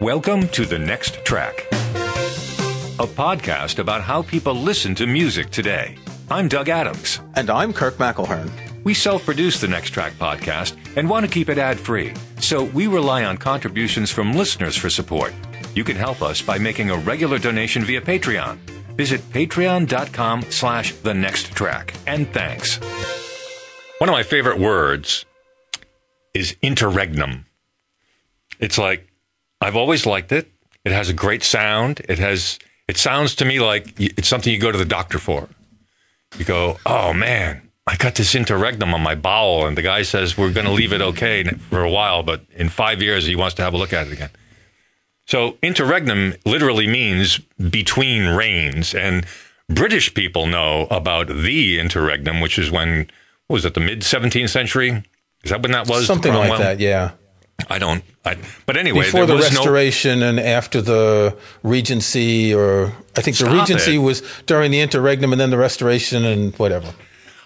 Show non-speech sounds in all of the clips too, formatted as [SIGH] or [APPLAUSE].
Welcome to The Next Track, a podcast about how people listen to music today. I'm Doug Adams. And I'm Kirk McElhearn. We self produce the Next Track podcast and want to keep it ad free, so we rely on contributions from listeners for support. You can help us by making a regular donation via Patreon. Visit patreon.com slash the next track. And thanks. One of my favorite words is interregnum. It's like, I've always liked it. It has a great sound. It has, it sounds to me like it's something you go to the doctor for. You go, oh man, I got this interregnum on my bowel. And the guy says, we're going to leave it okay for a while, but in five years, he wants to have a look at it again. So interregnum literally means between reigns. And British people know about the interregnum, which is when, was it the mid 17th century? Is that when that was? Something like that, yeah. I don't. I, but anyway, before the Restoration no, and after the Regency, or I think the Regency it. was during the Interregnum, and then the Restoration and whatever.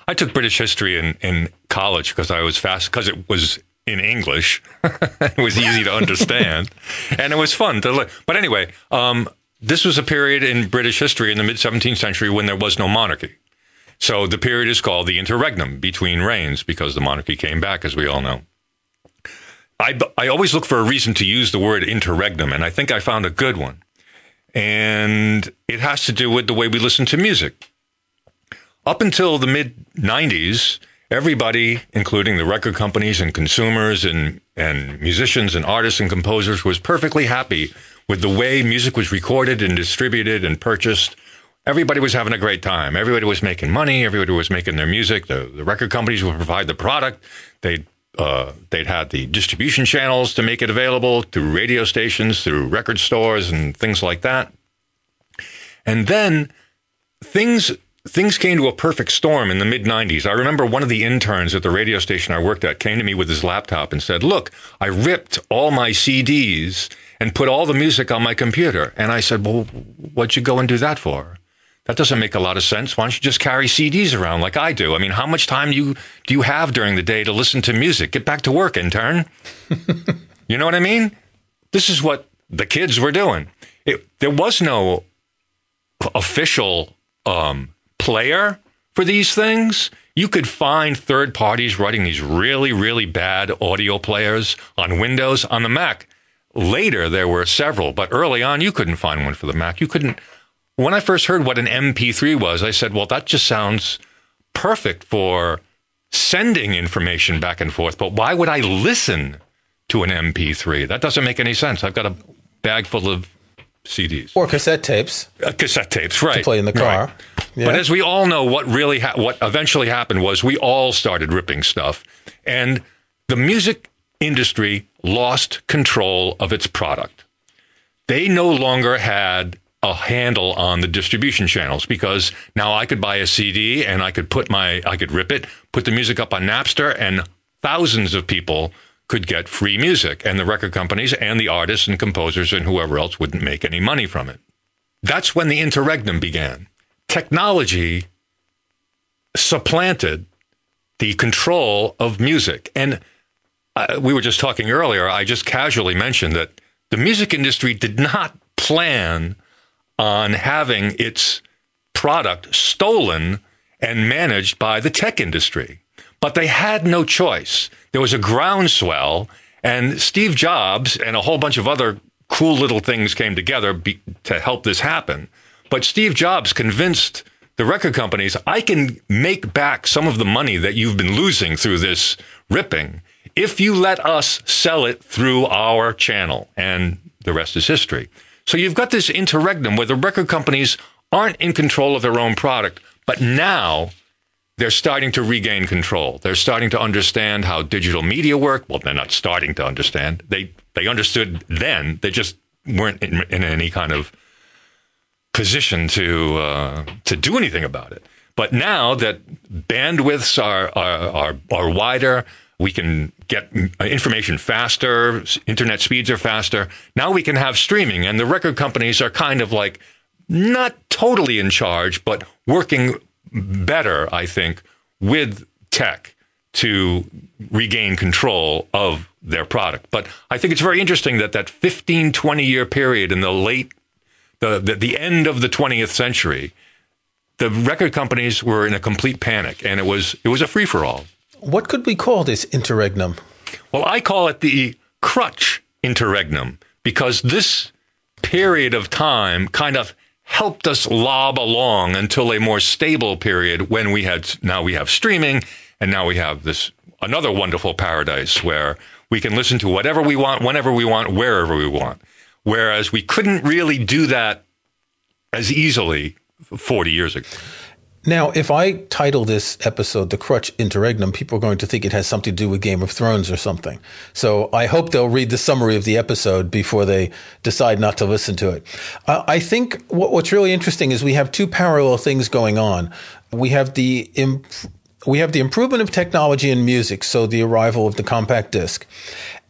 I took British history in in college because I was fast because it was in English. [LAUGHS] it was easy to understand, [LAUGHS] and it was fun to look. But anyway, um, this was a period in British history in the mid 17th century when there was no monarchy. So the period is called the interregnum between reigns because the monarchy came back, as we all know. I, I always look for a reason to use the word interregnum, and I think I found a good one. And it has to do with the way we listen to music. Up until the mid 90s, everybody, including the record companies and consumers and, and musicians and artists and composers, was perfectly happy with the way music was recorded and distributed and purchased everybody was having a great time. Everybody was making money. Everybody was making their music. The, the record companies would provide the product. They'd uh, they'd had the distribution channels to make it available through radio stations, through record stores, and things like that. And then things things came to a perfect storm in the mid 90s. I remember one of the interns at the radio station I worked at came to me with his laptop and said, "Look, I ripped all my CDs and put all the music on my computer." And I said, "Well, what'd you go and do that for?" That doesn't make a lot of sense. Why don't you just carry CDs around like I do? I mean, how much time do you do you have during the day to listen to music? Get back to work, intern. [LAUGHS] you know what I mean? This is what the kids were doing. It, there was no official um, player for these things. You could find third parties writing these really, really bad audio players on Windows. On the Mac, later there were several, but early on you couldn't find one for the Mac. You couldn't when I first heard what an MP3 was, I said, well, that just sounds perfect for sending information back and forth. But why would I listen to an MP3? That doesn't make any sense. I've got a bag full of CDs or cassette tapes. Uh, cassette tapes, right? To play in the car. Right. Yeah. But as we all know, what really ha- what eventually happened was we all started ripping stuff, and the music industry lost control of its product. They no longer had a handle on the distribution channels because now I could buy a CD and I could put my, I could rip it, put the music up on Napster, and thousands of people could get free music. And the record companies and the artists and composers and whoever else wouldn't make any money from it. That's when the interregnum began. Technology supplanted the control of music. And uh, we were just talking earlier, I just casually mentioned that the music industry did not plan on having its product stolen and managed by the tech industry. But they had no choice. There was a groundswell, and Steve Jobs and a whole bunch of other cool little things came together be- to help this happen. But Steve Jobs convinced the record companies, I can make back some of the money that you've been losing through this ripping if you let us sell it through our channel. And the rest is history. So you've got this interregnum where the record companies aren't in control of their own product, but now they're starting to regain control. They're starting to understand how digital media work. Well, they're not starting to understand. They they understood then. They just weren't in, in any kind of position to uh, to do anything about it. But now that bandwidths are are, are, are wider, we can get uh, information faster. Internet speeds are faster. Now we can have streaming, and the record companies are kind of like not totally in charge, but working better, I think, with tech to regain control of their product. But I think it's very interesting that that 15, 20 year period in the late, the, the, the end of the 20th century, the record companies were in a complete panic and it was, it was a free for all. What could we call this interregnum? Well, I call it the crutch interregnum because this period of time kind of helped us lob along until a more stable period when we had now we have streaming and now we have this another wonderful paradise where we can listen to whatever we want whenever we want wherever we want whereas we couldn't really do that as easily 40 years ago now, if I title this episode The Crutch Interregnum, people are going to think it has something to do with Game of Thrones or something. So I hope they'll read the summary of the episode before they decide not to listen to it. I think what, what's really interesting is we have two parallel things going on. We have the imp- we have the improvement of technology in music, so the arrival of the compact disc.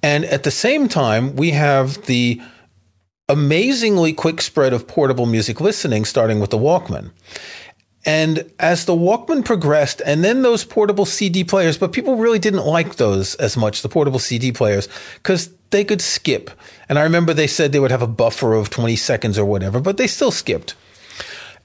And at the same time, we have the amazingly quick spread of portable music listening, starting with the Walkman. And as the Walkman progressed, and then those portable CD players, but people really didn't like those as much, the portable CD players, because they could skip. And I remember they said they would have a buffer of 20 seconds or whatever, but they still skipped.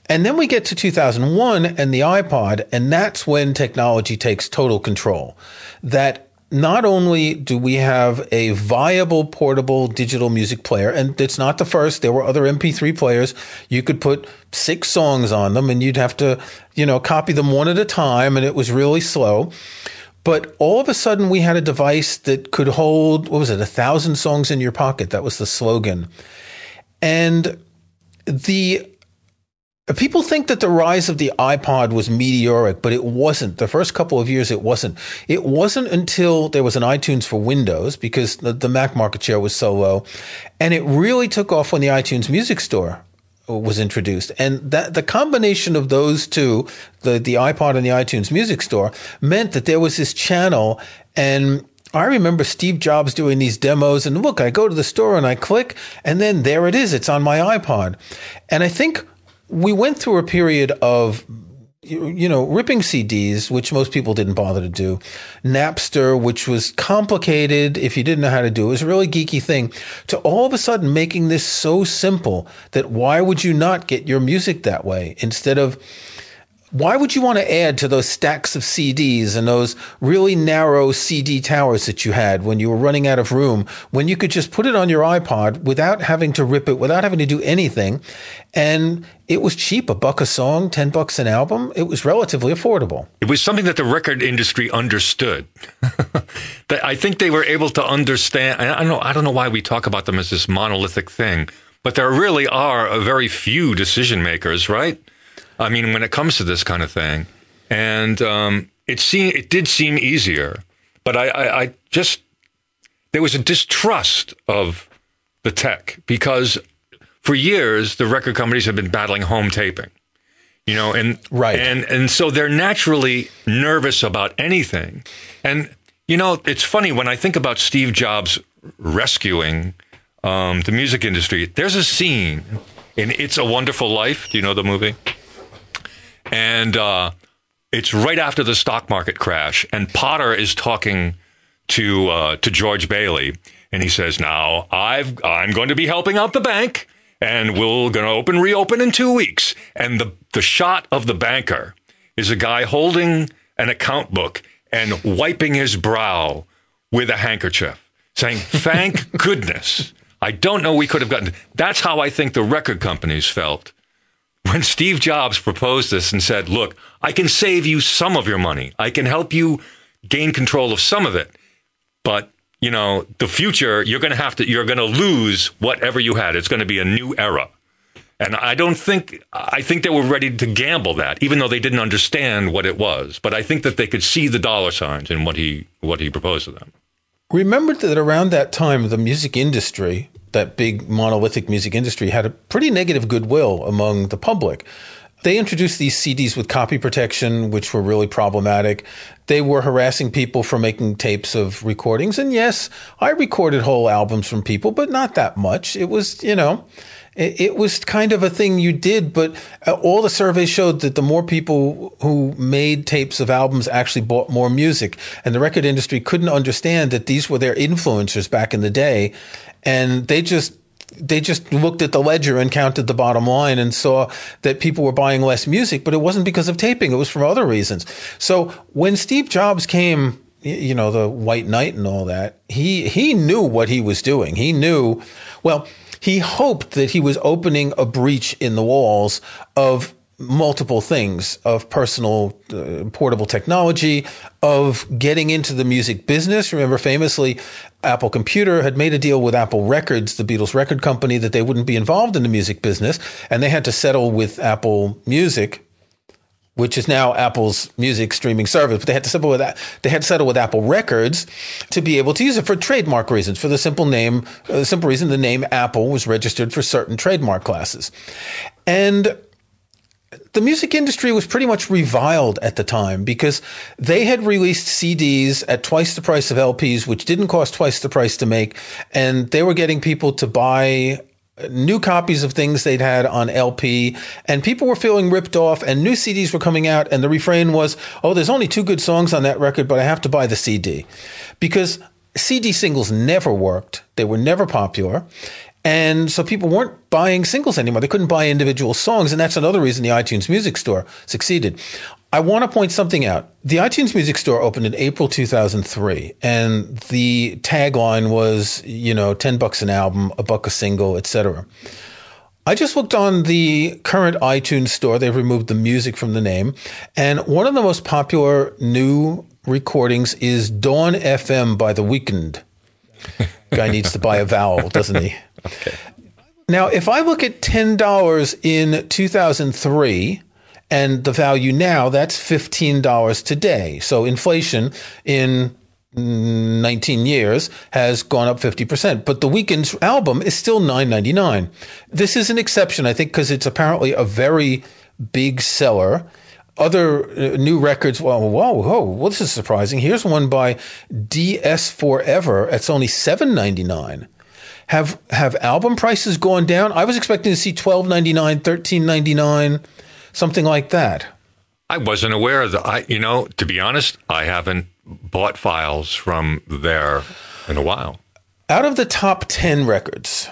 And then we get to 2001 and the iPod, and that's when technology takes total control. That not only do we have a viable portable digital music player, and it's not the first, there were other MP3 players. You could put six songs on them and you'd have to, you know, copy them one at a time, and it was really slow. But all of a sudden, we had a device that could hold, what was it, a thousand songs in your pocket. That was the slogan. And the People think that the rise of the iPod was meteoric, but it wasn't. The first couple of years, it wasn't. It wasn't until there was an iTunes for Windows because the, the Mac market share was so low. And it really took off when the iTunes Music Store was introduced. And that the combination of those two, the, the iPod and the iTunes Music Store, meant that there was this channel and I remember Steve Jobs doing these demos and look, I go to the store and I click and then there it is. It's on my iPod. And I think we went through a period of you know, ripping CDs, which most people didn't bother to do. Napster, which was complicated if you didn't know how to do it. It was a really geeky thing. To all of a sudden making this so simple that why would you not get your music that way instead of why would you want to add to those stacks of CDs and those really narrow CD towers that you had when you were running out of room when you could just put it on your iPod without having to rip it, without having to do anything? And it was cheap, a buck a song, 10 bucks an album. It was relatively affordable. It was something that the record industry understood. [LAUGHS] that I think they were able to understand. I don't know, I don't know why we talk about them as this monolithic thing, but there really are a very few decision makers, right? I mean, when it comes to this kind of thing, and um, it seemed it did seem easier, but I, I, I just there was a distrust of the tech because for years the record companies have been battling home taping you know and right. and and so they're naturally nervous about anything. And you know it's funny when i think about steve jobs rescuing um, the music industry there's a scene in it's a wonderful life do you know the movie and uh, it's right after the stock market crash, and Potter is talking to uh, to George Bailey, and he says, "Now I've I'm going to be helping out the bank, and we're going to open reopen in two weeks." And the the shot of the banker is a guy holding an account book and wiping his brow with a handkerchief, saying, "Thank [LAUGHS] goodness." I don't know we could have gotten. That's how I think the record companies felt when Steve Jobs proposed this and said, look, I can save you some of your money. I can help you gain control of some of it. But, you know, the future, you're going to have to, you're going to lose whatever you had. It's going to be a new era. And I don't think, I think they were ready to gamble that, even though they didn't understand what it was. But I think that they could see the dollar signs in what he, what he proposed to them. Remember that around that time, the music industry that big monolithic music industry had a pretty negative goodwill among the public. they introduced these CDs with copy protection, which were really problematic. They were harassing people for making tapes of recordings. And yes, I recorded whole albums from people, but not that much. It was, you know, it, was kind of a thing you did, but uh, all the surveys showed that the more people who made tapes of albums actually bought more music. And the record industry couldn't understand that these were their influencers back in the day. And they just they just looked at the ledger and counted the bottom line and saw that people were buying less music, but it wasn't because of taping. It was for other reasons. So when Steve Jobs came, you know, the white knight and all that, he, he knew what he was doing. He knew, well, he hoped that he was opening a breach in the walls of multiple things of personal uh, portable technology, of getting into the music business. Remember, famously, Apple Computer had made a deal with Apple Records, the Beatles record company, that they wouldn't be involved in the music business, and they had to settle with Apple Music. Which is now Apple's music streaming service, but they had to settle with. They had to settle with Apple Records to be able to use it for trademark reasons. For the simple name, uh, the simple reason the name Apple was registered for certain trademark classes, and the music industry was pretty much reviled at the time because they had released CDs at twice the price of LPs, which didn't cost twice the price to make. And they were getting people to buy new copies of things they'd had on LP and people were feeling ripped off and new CDs were coming out and the refrain was, Oh, there's only two good songs on that record, but I have to buy the CD because CD singles never worked. They were never popular. And so people weren't buying singles anymore. They couldn't buy individual songs. And that's another reason the iTunes Music Store succeeded. I want to point something out. The iTunes Music Store opened in April 2003 and the tagline was, you know, 10 bucks an album, a buck a single, etc. I just looked on the current iTunes store. They've removed the music from the name. And one of the most popular new recordings is Dawn FM by The Weeknd. Guy needs to buy a vowel, doesn't he? [LAUGHS] Okay. Now, if I look at $10 in 2003 and the value now, that's $15 today. So inflation in 19 years has gone up 50%, but the Weeknd's album is still 9.99. This is an exception, I think, because it's apparently a very big seller. Other uh, new records, well, whoa, whoa, well, this is surprising. Here's one by DS Forever. It's only 7.99. Have have album prices gone down? I was expecting to see twelve ninety nine, thirteen ninety nine, something like that. I wasn't aware of that. I, you know, to be honest, I haven't bought files from there in a while. Out of the top ten records,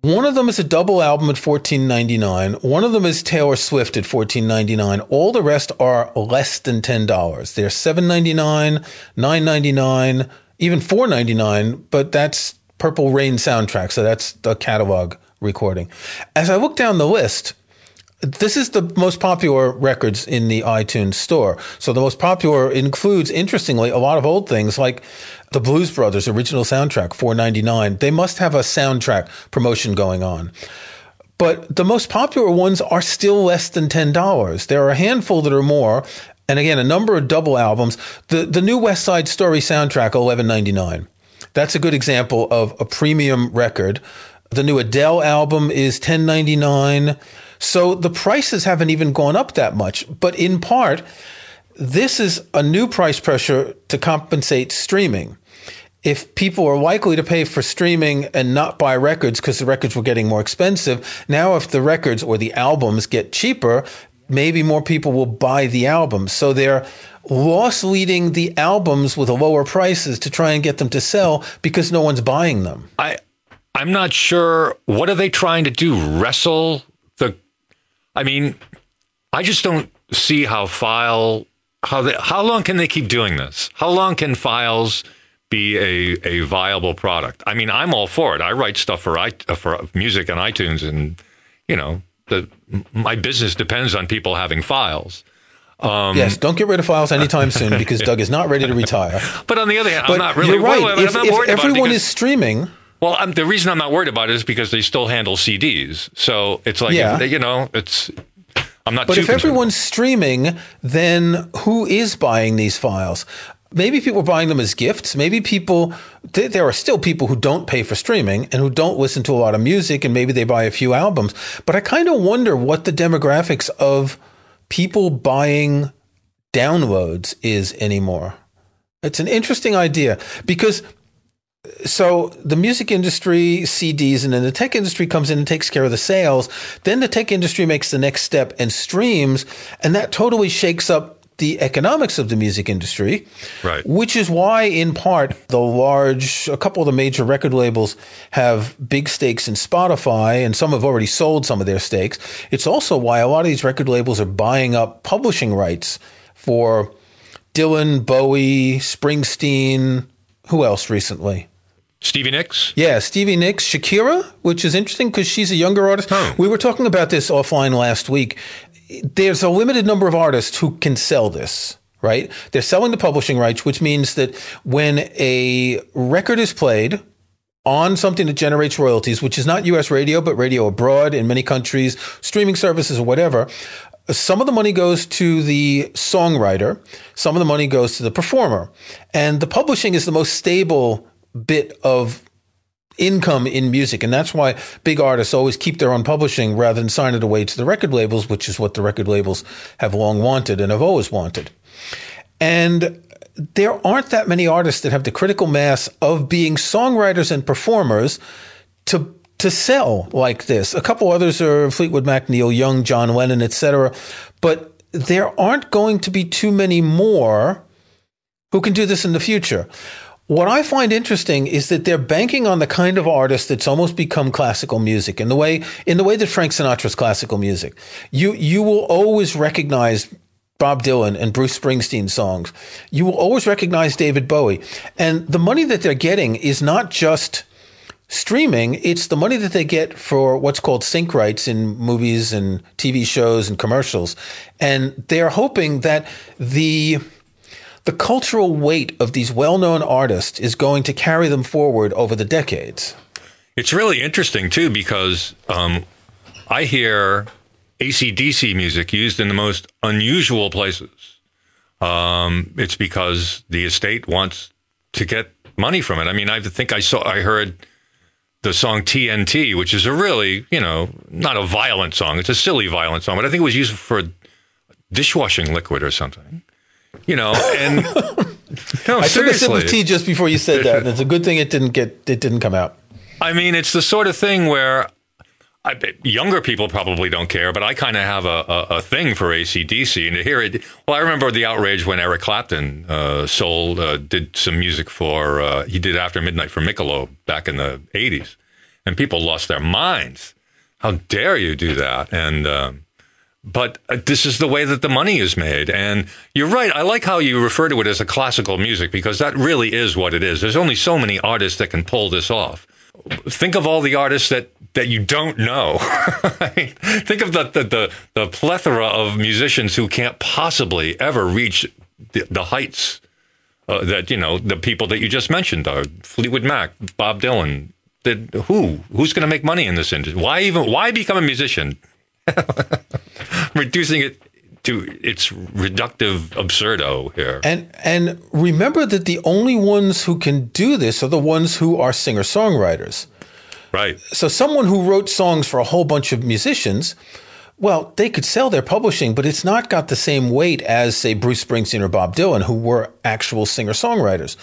one of them is a double album at fourteen ninety nine. One of them is Taylor Swift at fourteen ninety nine. All the rest are less than ten dollars. They're seven ninety nine, nine ninety nine, even four ninety nine. But that's Purple Rain soundtrack. So that's the catalog recording. As I look down the list, this is the most popular records in the iTunes store. So the most popular includes, interestingly, a lot of old things like the Blues Brothers original soundtrack, 499. They must have a soundtrack promotion going on. But the most popular ones are still less than $10. There are a handful that are more. And again, a number of double albums. The, the new West Side Story soundtrack, 1199. That's a good example of a premium record. The new Adele album is 1099. So the prices haven't even gone up that much, but in part, this is a new price pressure to compensate streaming. If people are likely to pay for streaming and not buy records because the records were getting more expensive, now if the records or the albums get cheaper, maybe more people will buy the albums. So they're loss leading the albums with lower prices to try and get them to sell because no one's buying them. I I'm not sure what are they trying to do wrestle the I mean I just don't see how file how they, how long can they keep doing this? How long can files be a, a viable product? I mean, I'm all for it. I write stuff for I, for music on iTunes and you know, the my business depends on people having files. Um, yes, don't get rid of files anytime soon [LAUGHS] because Doug is not ready to retire. But on the other hand, but I'm not really. You're right. Well, if, if everyone because, is streaming, well, I'm, the reason I'm not worried about it is because they still handle CDs. So it's like, yeah. you know, it's. I'm not. But if concerned. everyone's streaming, then who is buying these files? maybe people are buying them as gifts. Maybe people, th- there are still people who don't pay for streaming and who don't listen to a lot of music and maybe they buy a few albums. But I kind of wonder what the demographics of people buying downloads is anymore. It's an interesting idea because so the music industry CDs and then the tech industry comes in and takes care of the sales. Then the tech industry makes the next step and streams, and that totally shakes up the economics of the music industry. Right. Which is why, in part, the large, a couple of the major record labels have big stakes in Spotify, and some have already sold some of their stakes. It's also why a lot of these record labels are buying up publishing rights for Dylan, Bowie, Springsteen, who else recently? Stevie Nicks? Yeah, Stevie Nicks, Shakira, which is interesting because she's a younger artist. Oh. We were talking about this offline last week. There's a limited number of artists who can sell this, right? They're selling the publishing rights, which means that when a record is played on something that generates royalties, which is not US radio, but radio abroad in many countries, streaming services or whatever, some of the money goes to the songwriter, some of the money goes to the performer. And the publishing is the most stable bit of income in music. And that's why big artists always keep their own publishing rather than sign it away to the record labels, which is what the record labels have long wanted and have always wanted. And there aren't that many artists that have the critical mass of being songwriters and performers to to sell like this. A couple others are Fleetwood Mac, Neil Young, John Lennon, etc. But there aren't going to be too many more who can do this in the future. What I find interesting is that they're banking on the kind of artist that's almost become classical music in the way in the way that Frank Sinatra's classical music. You you will always recognize Bob Dylan and Bruce Springsteen songs. You will always recognize David Bowie. And the money that they're getting is not just streaming, it's the money that they get for what's called sync rights in movies and TV shows and commercials. And they're hoping that the the cultural weight of these well-known artists is going to carry them forward over the decades. It's really interesting too because um, I hear ACDC music used in the most unusual places. Um, it's because the estate wants to get money from it. I mean, I think I saw, I heard the song TNT, which is a really, you know, not a violent song. It's a silly violent song, but I think it was used for dishwashing liquid or something. You know, and [LAUGHS] no, I took a sip of tea just before you said that, and it's a good thing it didn't get it didn't come out. I mean, it's the sort of thing where I, younger people probably don't care, but I kind of have a, a, a thing for ACDC. And to hear it, well, I remember the outrage when Eric Clapton uh, sold, uh, did some music for, uh, he did After Midnight for Michelob back in the 80s. And people lost their minds. How dare you do that? And, um, but uh, this is the way that the money is made. And you're right. I like how you refer to it as a classical music because that really is what it is. There's only so many artists that can pull this off. Think of all the artists that, that you don't know. [LAUGHS] Think of the, the, the, the plethora of musicians who can't possibly ever reach the, the heights uh, that, you know, the people that you just mentioned are Fleetwood Mac, Bob Dylan. That, who? Who's going to make money in this industry? Why even? Why become a musician? [LAUGHS] reducing it to its reductive absurdo here. And and remember that the only ones who can do this are the ones who are singer songwriters. Right. So someone who wrote songs for a whole bunch of musicians, well, they could sell their publishing, but it's not got the same weight as say Bruce Springsteen or Bob Dylan, who were actual singer songwriters.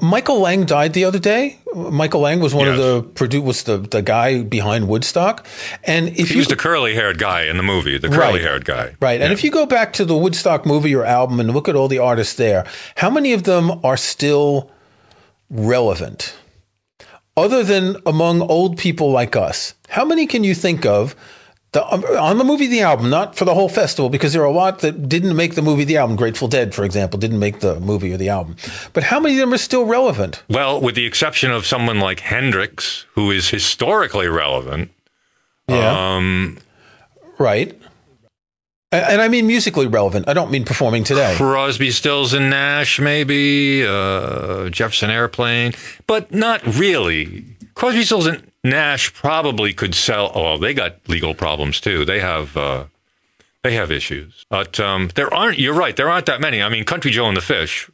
Michael Lang died the other day. Michael Lang was one Yes. of the produ- was the, the guy behind Woodstock, and if He you was the curly haired guy in the movie, the curly haired guy. Right. And if you go back to the Woodstock movie or album and look at all the artists there, how many of them are still relevant? Other than among old people like us, how many can you think of the, um, on the movie, the album, not for the whole festival, because there are a lot that didn't make the movie, the album. Grateful Dead, for example, didn't make the movie or the album. But how many of them are still relevant? Well, with the exception of someone like Hendrix, who is historically relevant. Yeah. Um, right. And, and I mean musically relevant. I don't mean performing today. Crosby, Stills, and Nash, maybe uh, Jefferson Airplane, but not really. Crosby, Stills, and Nash probably could sell. Oh, they got legal problems too. They have uh, they have issues, but um, there aren't. You're right. There aren't that many. I mean, Country Joe and the Fish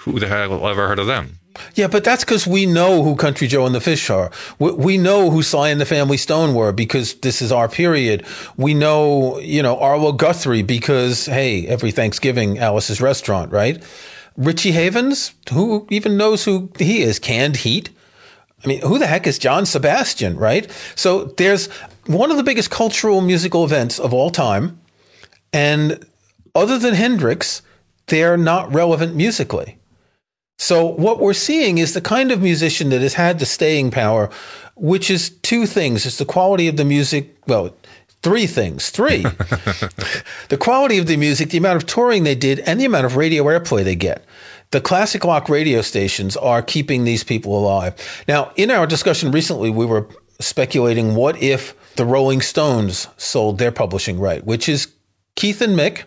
who the hell ever heard of them? Yeah, but that's because we know who Country Joe and the Fish are. We, we, know who Sly and the Family Stone were because this is our period. We know, you know, Arlo Guthrie because, hey, every Thanksgiving, Alice's Restaurant, right? Richie Havens, who even knows who he is? Canned Heat. I mean, who the heck is John Sebastian, right? So there's one of the biggest cultural musical events of all time. And other than Hendrix, they're not relevant musically. So what we're seeing is the kind of musician that has had the staying power, which is two things. It's the quality of the music. Well, three things. Three. [LAUGHS] [LAUGHS] the quality of the music, the amount of touring they did, and the amount of radio airplay they get. The classic rock radio stations are keeping these people alive. Now, in our discussion recently, we were speculating what if the Rolling Stones sold their publishing right, which is Keith and Mick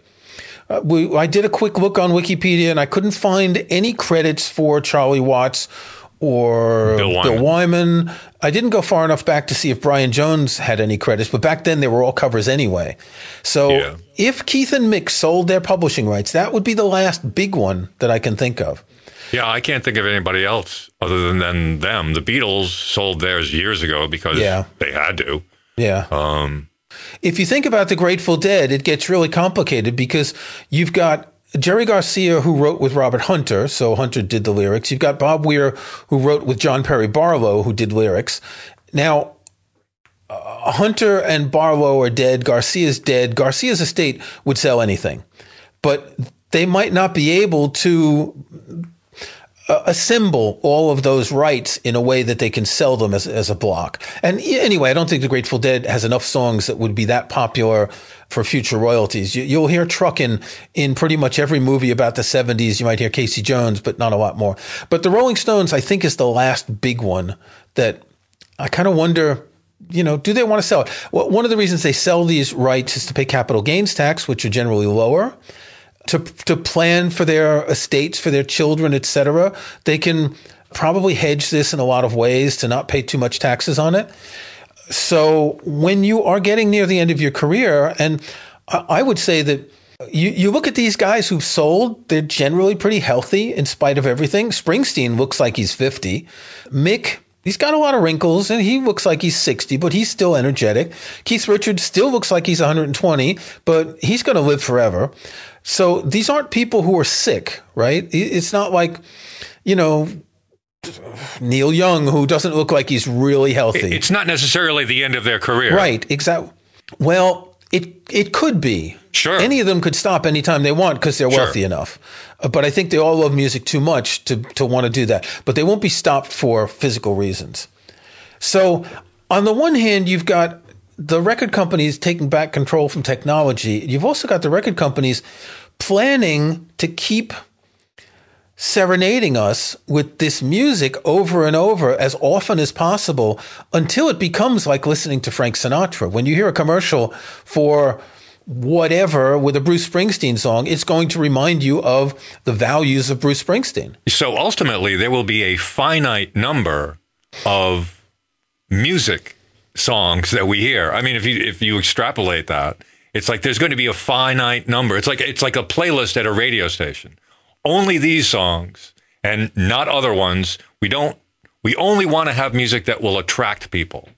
uh, we, I did a quick look on Wikipedia and I couldn't find any credits for Charlie Watts or Bill Wyman. Bill Wyman. I didn't go far enough back to see if Brian Jones had any credits, but back then they were all covers anyway. So yeah. if Keith and Mick sold their publishing rights, that would be the last big one that I can think of. Yeah, I can't think of anybody else other than, than them. The Beatles sold theirs years ago because yeah. they had to. Yeah. Um, if you think about the Grateful Dead, it gets really complicated because you've got Jerry Garcia, who wrote with Robert Hunter, so Hunter did the lyrics. You've got Bob Weir, who wrote with John Perry Barlow, who did lyrics. Now, uh, Hunter and Barlow are dead. Garcia's dead. Garcia's estate would sell anything, but they might not be able to assemble all of those rights in a way that they can sell them as, as a block. And anyway, I don't think the Grateful Dead has enough songs that would be that popular for future royalties. You, will hear Truckin' in pretty much every movie about the 70s. You might hear Casey Jones, but not a lot more. But the Rolling Stones, I think, is the last big one that I kind of wonder you know, do they want to sell it? Well, one of the reasons they sell these rights is to pay capital gains tax, which are generally lower to to plan for their estates for their children, etc. They can probably hedge this in a lot of ways to not pay too much taxes on it. So when you are getting near the end of your career, and I would say that you, you look at these guys who've sold, they're generally pretty healthy in spite of everything. Springsteen looks like he's 50. Mick, he's got a lot of wrinkles and he looks like he's 60, but he's still energetic. Keith Richards still looks like he's 120, but he's going to live forever. So these aren't people who are sick, right? It's not like, you know, Neil Young, who doesn't look like he's really healthy. It's not necessarily the end of their career. Right, exactly. Well, it it could be. Sure. Any of them could stop anytime they want because they're wealthy sure. enough. Uh, but I think they all love music too much to, to want to do that. But they won't be stopped for physical reasons. So, on the one hand, you've got the record companies taking back control from technology. You've also got the record companies planning to keep serenading us with this music over and over as often as possible until it becomes like listening to Frank Sinatra. When you hear a commercial for whatever with a Bruce Springsteen song, it's going to remind you of the values of Bruce Springsteen. So ultimately, there will be a finite number of music songs that we hear. I mean, if you if you extrapolate that, it's like there's going to be a finite number. It's like it's like a playlist at a radio station. Only these songs and not other ones. We don't we only want to have music that will attract people.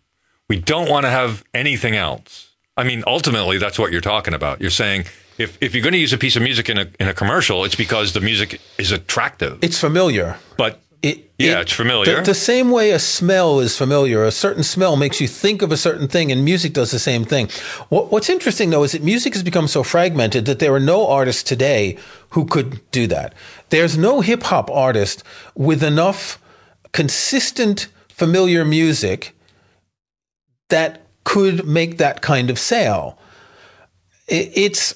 We don't want to have anything else. I mean, ultimately that's what you're talking about. You're saying if, if you're going to use a piece of music in a in a commercial, it's because the music is attractive. It's familiar. But it, yeah, it, it's familiar. The, the, same way a smell is familiar. A certain smell makes you think of a certain thing, and music does the same thing. What, what's interesting, though, is that music has become so fragmented that there are no artists today who could do that. There's no hip hop artist with enough consistent, familiar music that could make that kind of sale. It, it's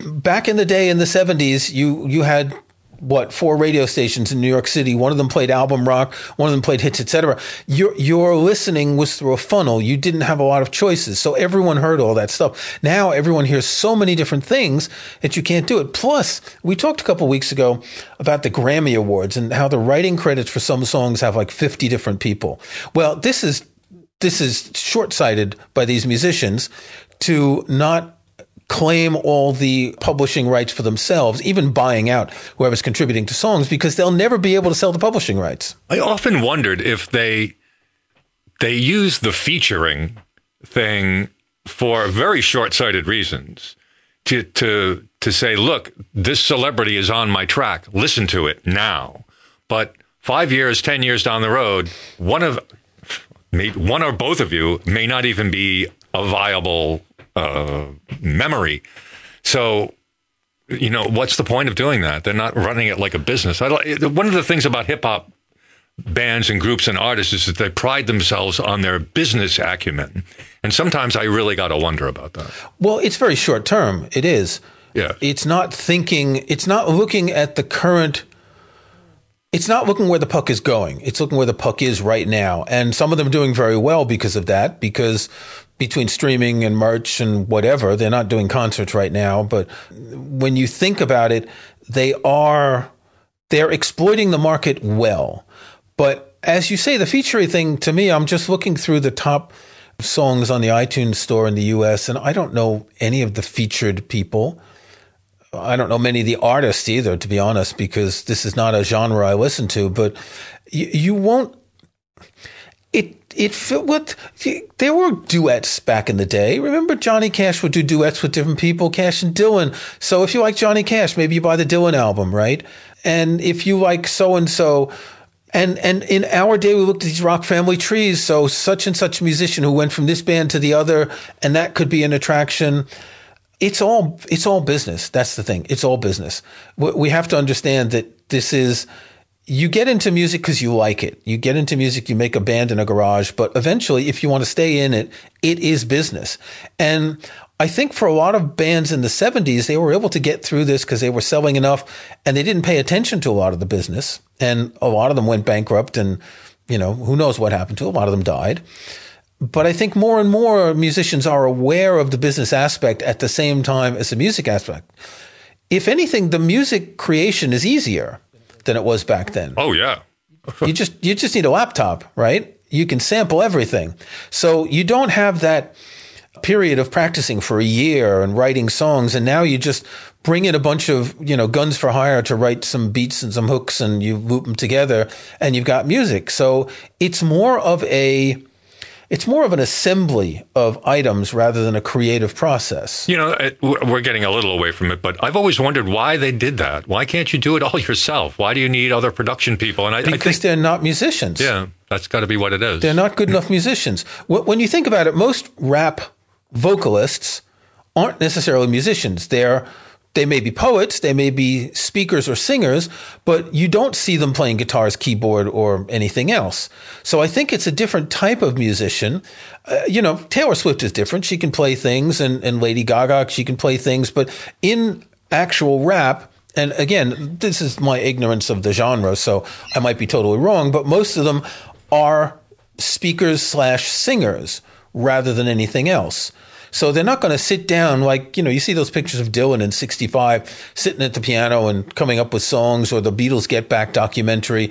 back in the day in the 70s, you, you had what four radio stations in New York City. One of them played album rock, one of them played hits, etc. Your your listening was through a funnel. You didn't have a lot of choices, so everyone heard all that stuff. Now everyone hears so many different things that you can't do it. Plus, we talked a couple weeks ago about the Grammy Awards and how the writing credits for some songs have like fifty different people. Well, this is this is short sighted by these musicians to not claim all the publishing rights for themselves, even buying out whoever's contributing to songs, because they'll never be able to sell the publishing rights. I often wondered if they they use the featuring thing for very short-sighted reasons to to to say, look, this celebrity is on my track. Listen to it now. But five years, ten years down the road, one of one or both of you may not even be a viable uh, memory. So, you know, what's the point of doing that? They're not running it like a business. I, one of the things about hip hop bands and groups and artists is that they pride themselves on their business acumen. And sometimes I really got to wonder about that. Well, it's very short term. It is. Yeah. It's not thinking, it's not looking at the current it's not looking where the puck is going. It's looking where the puck is right now. And some of them are doing very well because of that, because between streaming and merch and whatever, they're not doing concerts right now. But when you think about it, they are, they're exploiting the market well. But as you say, the feature thing to me, I'm just looking through the top songs on the iTunes store in the US, and I don't know any of the featured people. I don't know many of the artists either, to be honest, because this is not a genre I listen to. But you, you won't. It it what there were duets back in the day. Remember, Johnny Cash would do duets with different people, Cash and Dylan. So if you like Johnny Cash, maybe you buy the Dylan album, right? And if you like so and so. And and in our day, we looked at these rock family trees. So such and such musician who went from this band to the other, and that could be an attraction it's all it's all business. That's the thing. It's all business. We have to understand that this is you get into music because you like it. You get into music, you make a band in a garage, but eventually, if you want to stay in it, it is business. And I think for a lot of bands in the 70s, they were able to get through this because they were selling enough and they didn't pay attention to a lot of the business. And a lot of them went bankrupt and, you know, who knows what happened to them. A lot of them died. But I think more and more musicians are aware of the business aspect at the same time as the music aspect. If anything, the music creation is easier than it was back then. Oh yeah. you just you just need a laptop, right? You can sample everything. So you don't have that period of practicing for a year and writing songs and now you just bring in a bunch of, you know, guns for hire to write some beats and some hooks and you loop them together and you've got music. So it's more of a it's more of an assembly of items rather than a creative process. You know, we're getting a little away from it, but I've always wondered why they did that. Why can't you do it all [LAUGHS] yourself? Why do you need other production people? And I, because I think, they're not musicians. Yeah, that's got to be what it is. They're not good enough musicians. When you think about it, most rap vocalists aren't necessarily musicians. They're they may be poets, they may be speakers or singers, but you don't see them playing guitars, keyboard, or anything else. So I think it's a different type of musician. Uh, you know, Taylor Swift is different. She can play things, and, and Lady Gaga, she can play things, but in actual rap, and again, this is my ignorance of the genre, so I might be totally wrong, but most of them are speakers slash singers rather than anything else. So they're not going to sit down like, you know, you see those pictures of Dylan in 65 sitting at the piano and coming up with songs or the Beatles Get Back documentary.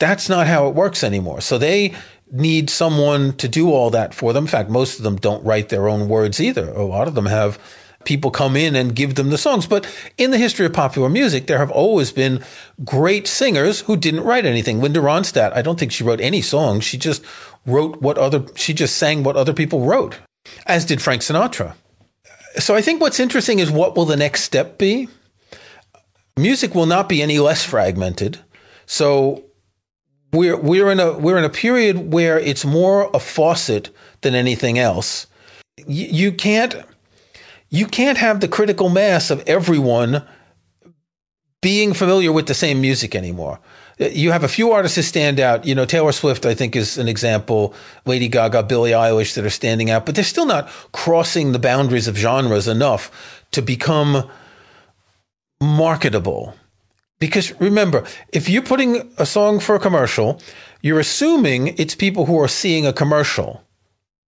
That's not how it works anymore. So they need someone to do all that for them. In fact, most of them don't write their own words either. A lot of them have people come in and give them the songs. But in the history of popular music, there have always been great singers who didn't write anything. Linda Ronstadt, I don't think she wrote any songs. She just wrote what other, she just sang what other people wrote as did Frank Sinatra. So I think what's interesting is what will the next step be? Music will not be any less fragmented. So we're we're in a we're in a period where it's more a faucet than anything else. You, you can't you can't have the critical mass of everyone being familiar with the same music anymore you have a few artists that stand out. You know, Taylor Swift, I think, is an example. Lady Gaga, Billie Eilish that are standing out, but they're still not crossing the boundaries of genres enough to become marketable. Because remember, if you're putting a song for a commercial, you're assuming it's people who are seeing a commercial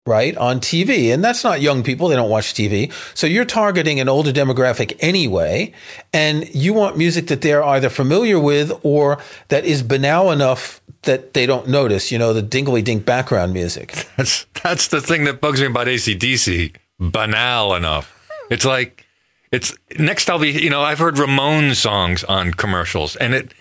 right, on TV. And that's not young people. They don't watch TV. So you're targeting an older demographic anyway. And you want music that they're either familiar with or that is banal enough that they don't notice, you know, the dingly dink background music. [LAUGHS] That's, that's the thing that bugs me about ACDC. Banal enough. It's like it's next. I'll be you know I've heard Ramones songs on commercials, and it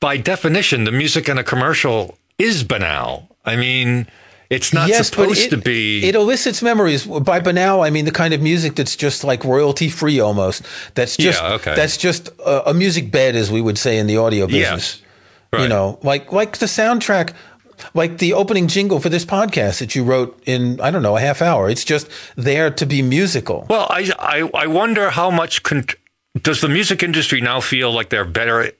by definition the music in a commercial is banal. I mean. It's not Yes, supposed it- to be. It elicits memories. By banal, I mean the kind of music that's just like royalty free almost. That's just Yeah, okay. that's just a, a music bed, as we would say in the audio business. yes. Right. You know, like like the soundtrack, like the opening jingle for this podcast that you wrote in I don't know a half hour. It's just there to be musical. Well, I, I, I wonder how much con- does the music industry now feel like they're better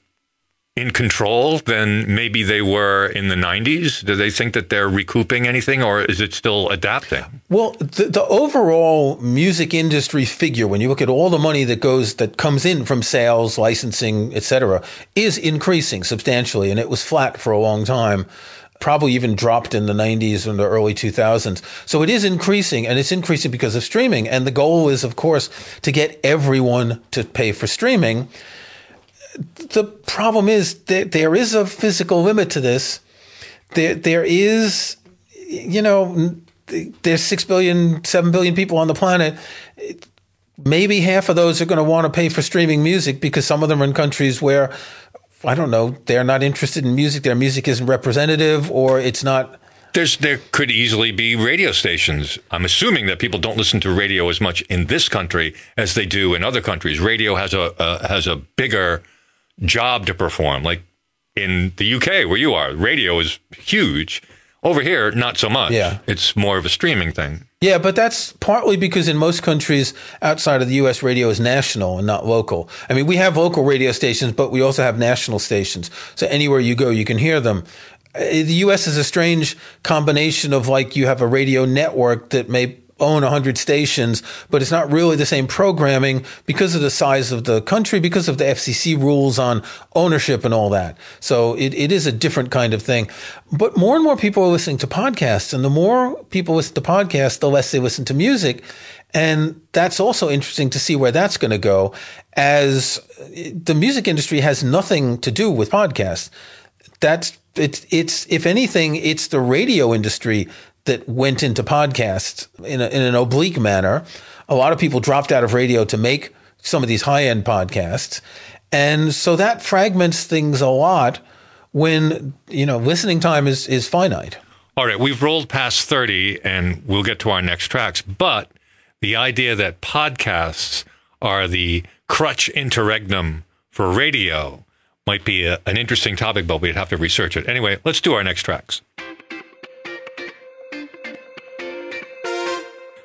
in control than maybe they were in the 90s? Do they think that they're recouping anything or is it still adapting? Well, the, the overall music industry figure, when you look at all the money that goes that comes in from sales, licensing, etc., is increasing substantially, and it was flat for a long time. Probably even dropped in the 90s and the early 2000s. So it is increasing, and it's increasing because of streaming. And the goal is, of course, to get everyone to pay for streaming. The problem is that there is a physical limit to this. There, there is, you know, there's six billion, seven billion people on the planet. Maybe half of those are going to want to pay for streaming music because some of them are in countries where, I don't know, they're not interested in music. Their music isn't representative, or it's not. There's, there could easily be radio stations. I'm assuming that people don't listen to radio as much in this country as they do in other countries. Radio has a, uh, has a bigger job to perform. Like in the UK, where you are, radio is huge. Over here, not so much. Yeah. It's more of a streaming thing. Yeah, but that's partly because in most countries outside of the U.S., radio is national and not local. I mean, we have local radio stations, but we also have national stations. So anywhere you go, you can hear them. Uh, The U.S. is a strange combination of like you have a radio network that may own 100 stations, but it's not really the same programming because of the size of the country, because of the FCC rules on ownership and all that. So it, it is a different kind of thing. But more and more people are listening to podcasts, and the more people listen to podcasts, the less they listen to music. And that's also interesting to see where that's going to go as the music industry has nothing to do with podcasts. That's it's it's if anything, it's the radio industry that went into podcasts in, a, in an oblique manner. A lot of people dropped out of radio to make some of these high end podcasts. And so that fragments things a lot when, you know, listening time is, is finite. All right, we've rolled past 30 and we'll get to our next tracks. But the idea that podcasts are the crutch interregnum for radio might be a, an interesting topic, but we'd have to research it. Anyway, let's do our next tracks.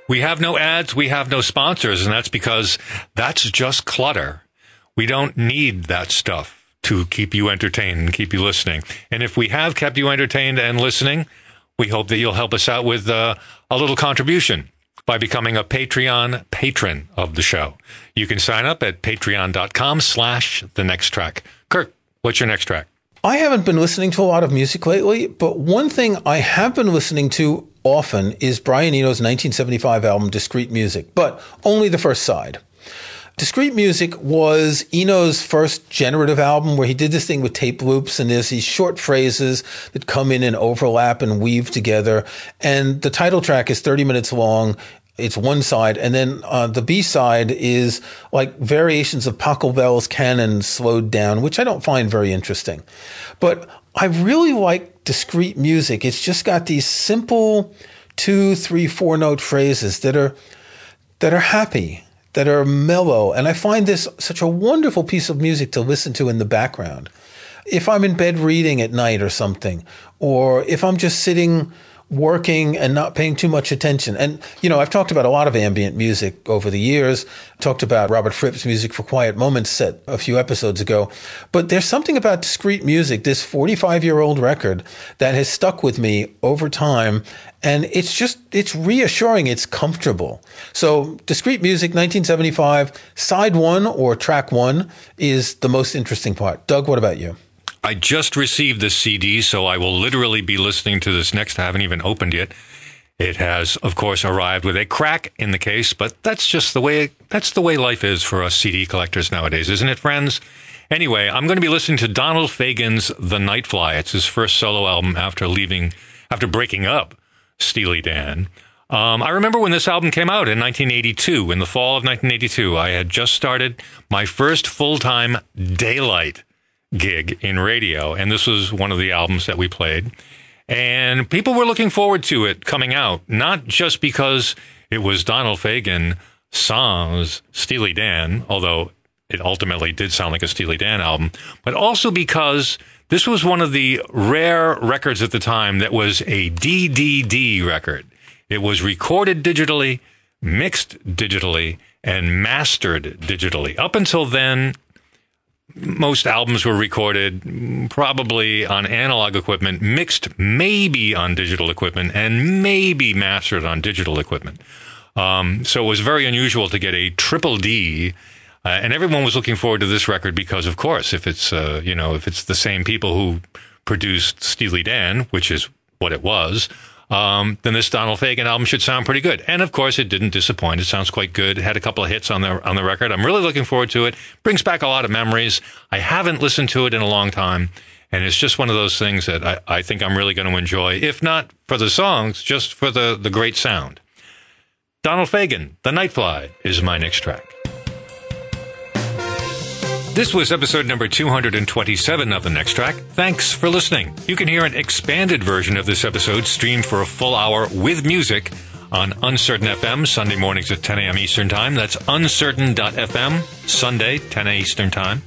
We have no ads, we have no sponsors, and that's because that's just clutter. We don't need that stuff to keep you entertained and keep you listening. And if we have kept you entertained and listening, we hope that you'll help us out with uh, a little contribution by becoming a Patreon patron of the show. You can sign up at patreon.com slash the next track. Kirk, what's your next track? I haven't been listening to a lot of music lately, but one thing I have been listening to often is Brian Eno's 1975 album, Discreet Music, but only the first side. Discreet Music was Eno's first generative album where he did this thing with tape loops and there's these short phrases that come in and overlap and weave together. And the title track is 30 minutes long. It's one side. And then uh, the B side is like variations of Pachelbel's canon slowed down, which I don't find very interesting. But I really like discreet music. It's just got these simple two, three, four note phrases that are that are happy, that are mellow. And I find this such a wonderful piece of music to listen to in the background. If I'm in bed reading at night or something, or if I'm just sitting working and not paying too much attention. And, you know, I've talked about a lot of ambient music over the years, talked about Robert Fripp's music for Quiet Moments set a few episodes ago. But there's something about discreet music, this 45 year old record that has stuck with me over time. And it's just, it's reassuring. It's comfortable. So discreet music, 1975, side one or track one is the most interesting part. Doug, what about you? I just received this CD, so I will literally be listening to this next. I haven't even opened yet. It has, of course, arrived with a crack in the case, but that's just the way that's the way life is for us CD collectors nowadays, isn't it, friends? Anyway, I'm going to be listening to Donald Fagen's The Nightfly. It's his first solo album after leaving, after breaking up Steely Dan. Um, I remember when this album came out in 1982, in the fall of 1982. I had just started my first full time daylight gig in radio, and this was one of the albums that we played. And people were looking forward to it coming out, not just because it was Donald Fagen sans Steely Dan, although it ultimately did sound like a Steely Dan album, but also because this was one of the rare records at the time that was a DDD record. It was recorded digitally, mixed digitally, and mastered digitally. Up until then, most albums were recorded probably on analog equipment, mixed maybe on digital equipment, and maybe mastered on digital equipment. Um, so it was very unusual to get a triple D. Uh, and everyone was looking forward to this record because, of course, if it's uh, you know if it's the same people who produced Steely Dan, which is what it was, um, then this Donald Fagen album should sound pretty good. And of course, it didn't disappoint. It sounds quite good. It had a couple of hits on the on the record. I'm really looking forward to it. Brings back a lot of memories. I haven't listened to it in a long time, and it's just one of those things that I, I think I'm really going to enjoy. If not for the songs, just for the the great sound. Donald Fagen, The Nightfly, is my next track. This was episode number 227 of The Next Track. Thanks for listening. You can hear an expanded version of this episode streamed for a full hour with music on Uncertain FM Sunday mornings at 10 a.m. Eastern Time. That's uncertain.fm, Sunday, 10 a.m. Eastern Time.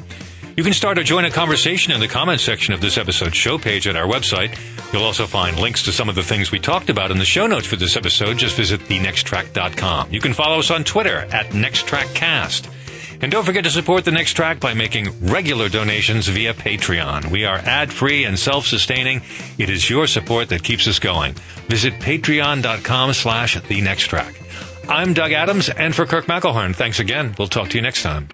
You can start or join a conversation in the comments section of this episode's show page at our website. You'll also find links to some of the things we talked about in the show notes for this episode. Just visit thenexttrack.com. You can follow us on Twitter at NextTrackCast. And don't forget to support the next track by making regular donations via Patreon. We are ad free and self sustaining. It is your support that keeps us going. Visit patreon.com slash the next track. I'm Doug Adams, and for Kirk McElhearn, thanks again. We'll talk to you next time.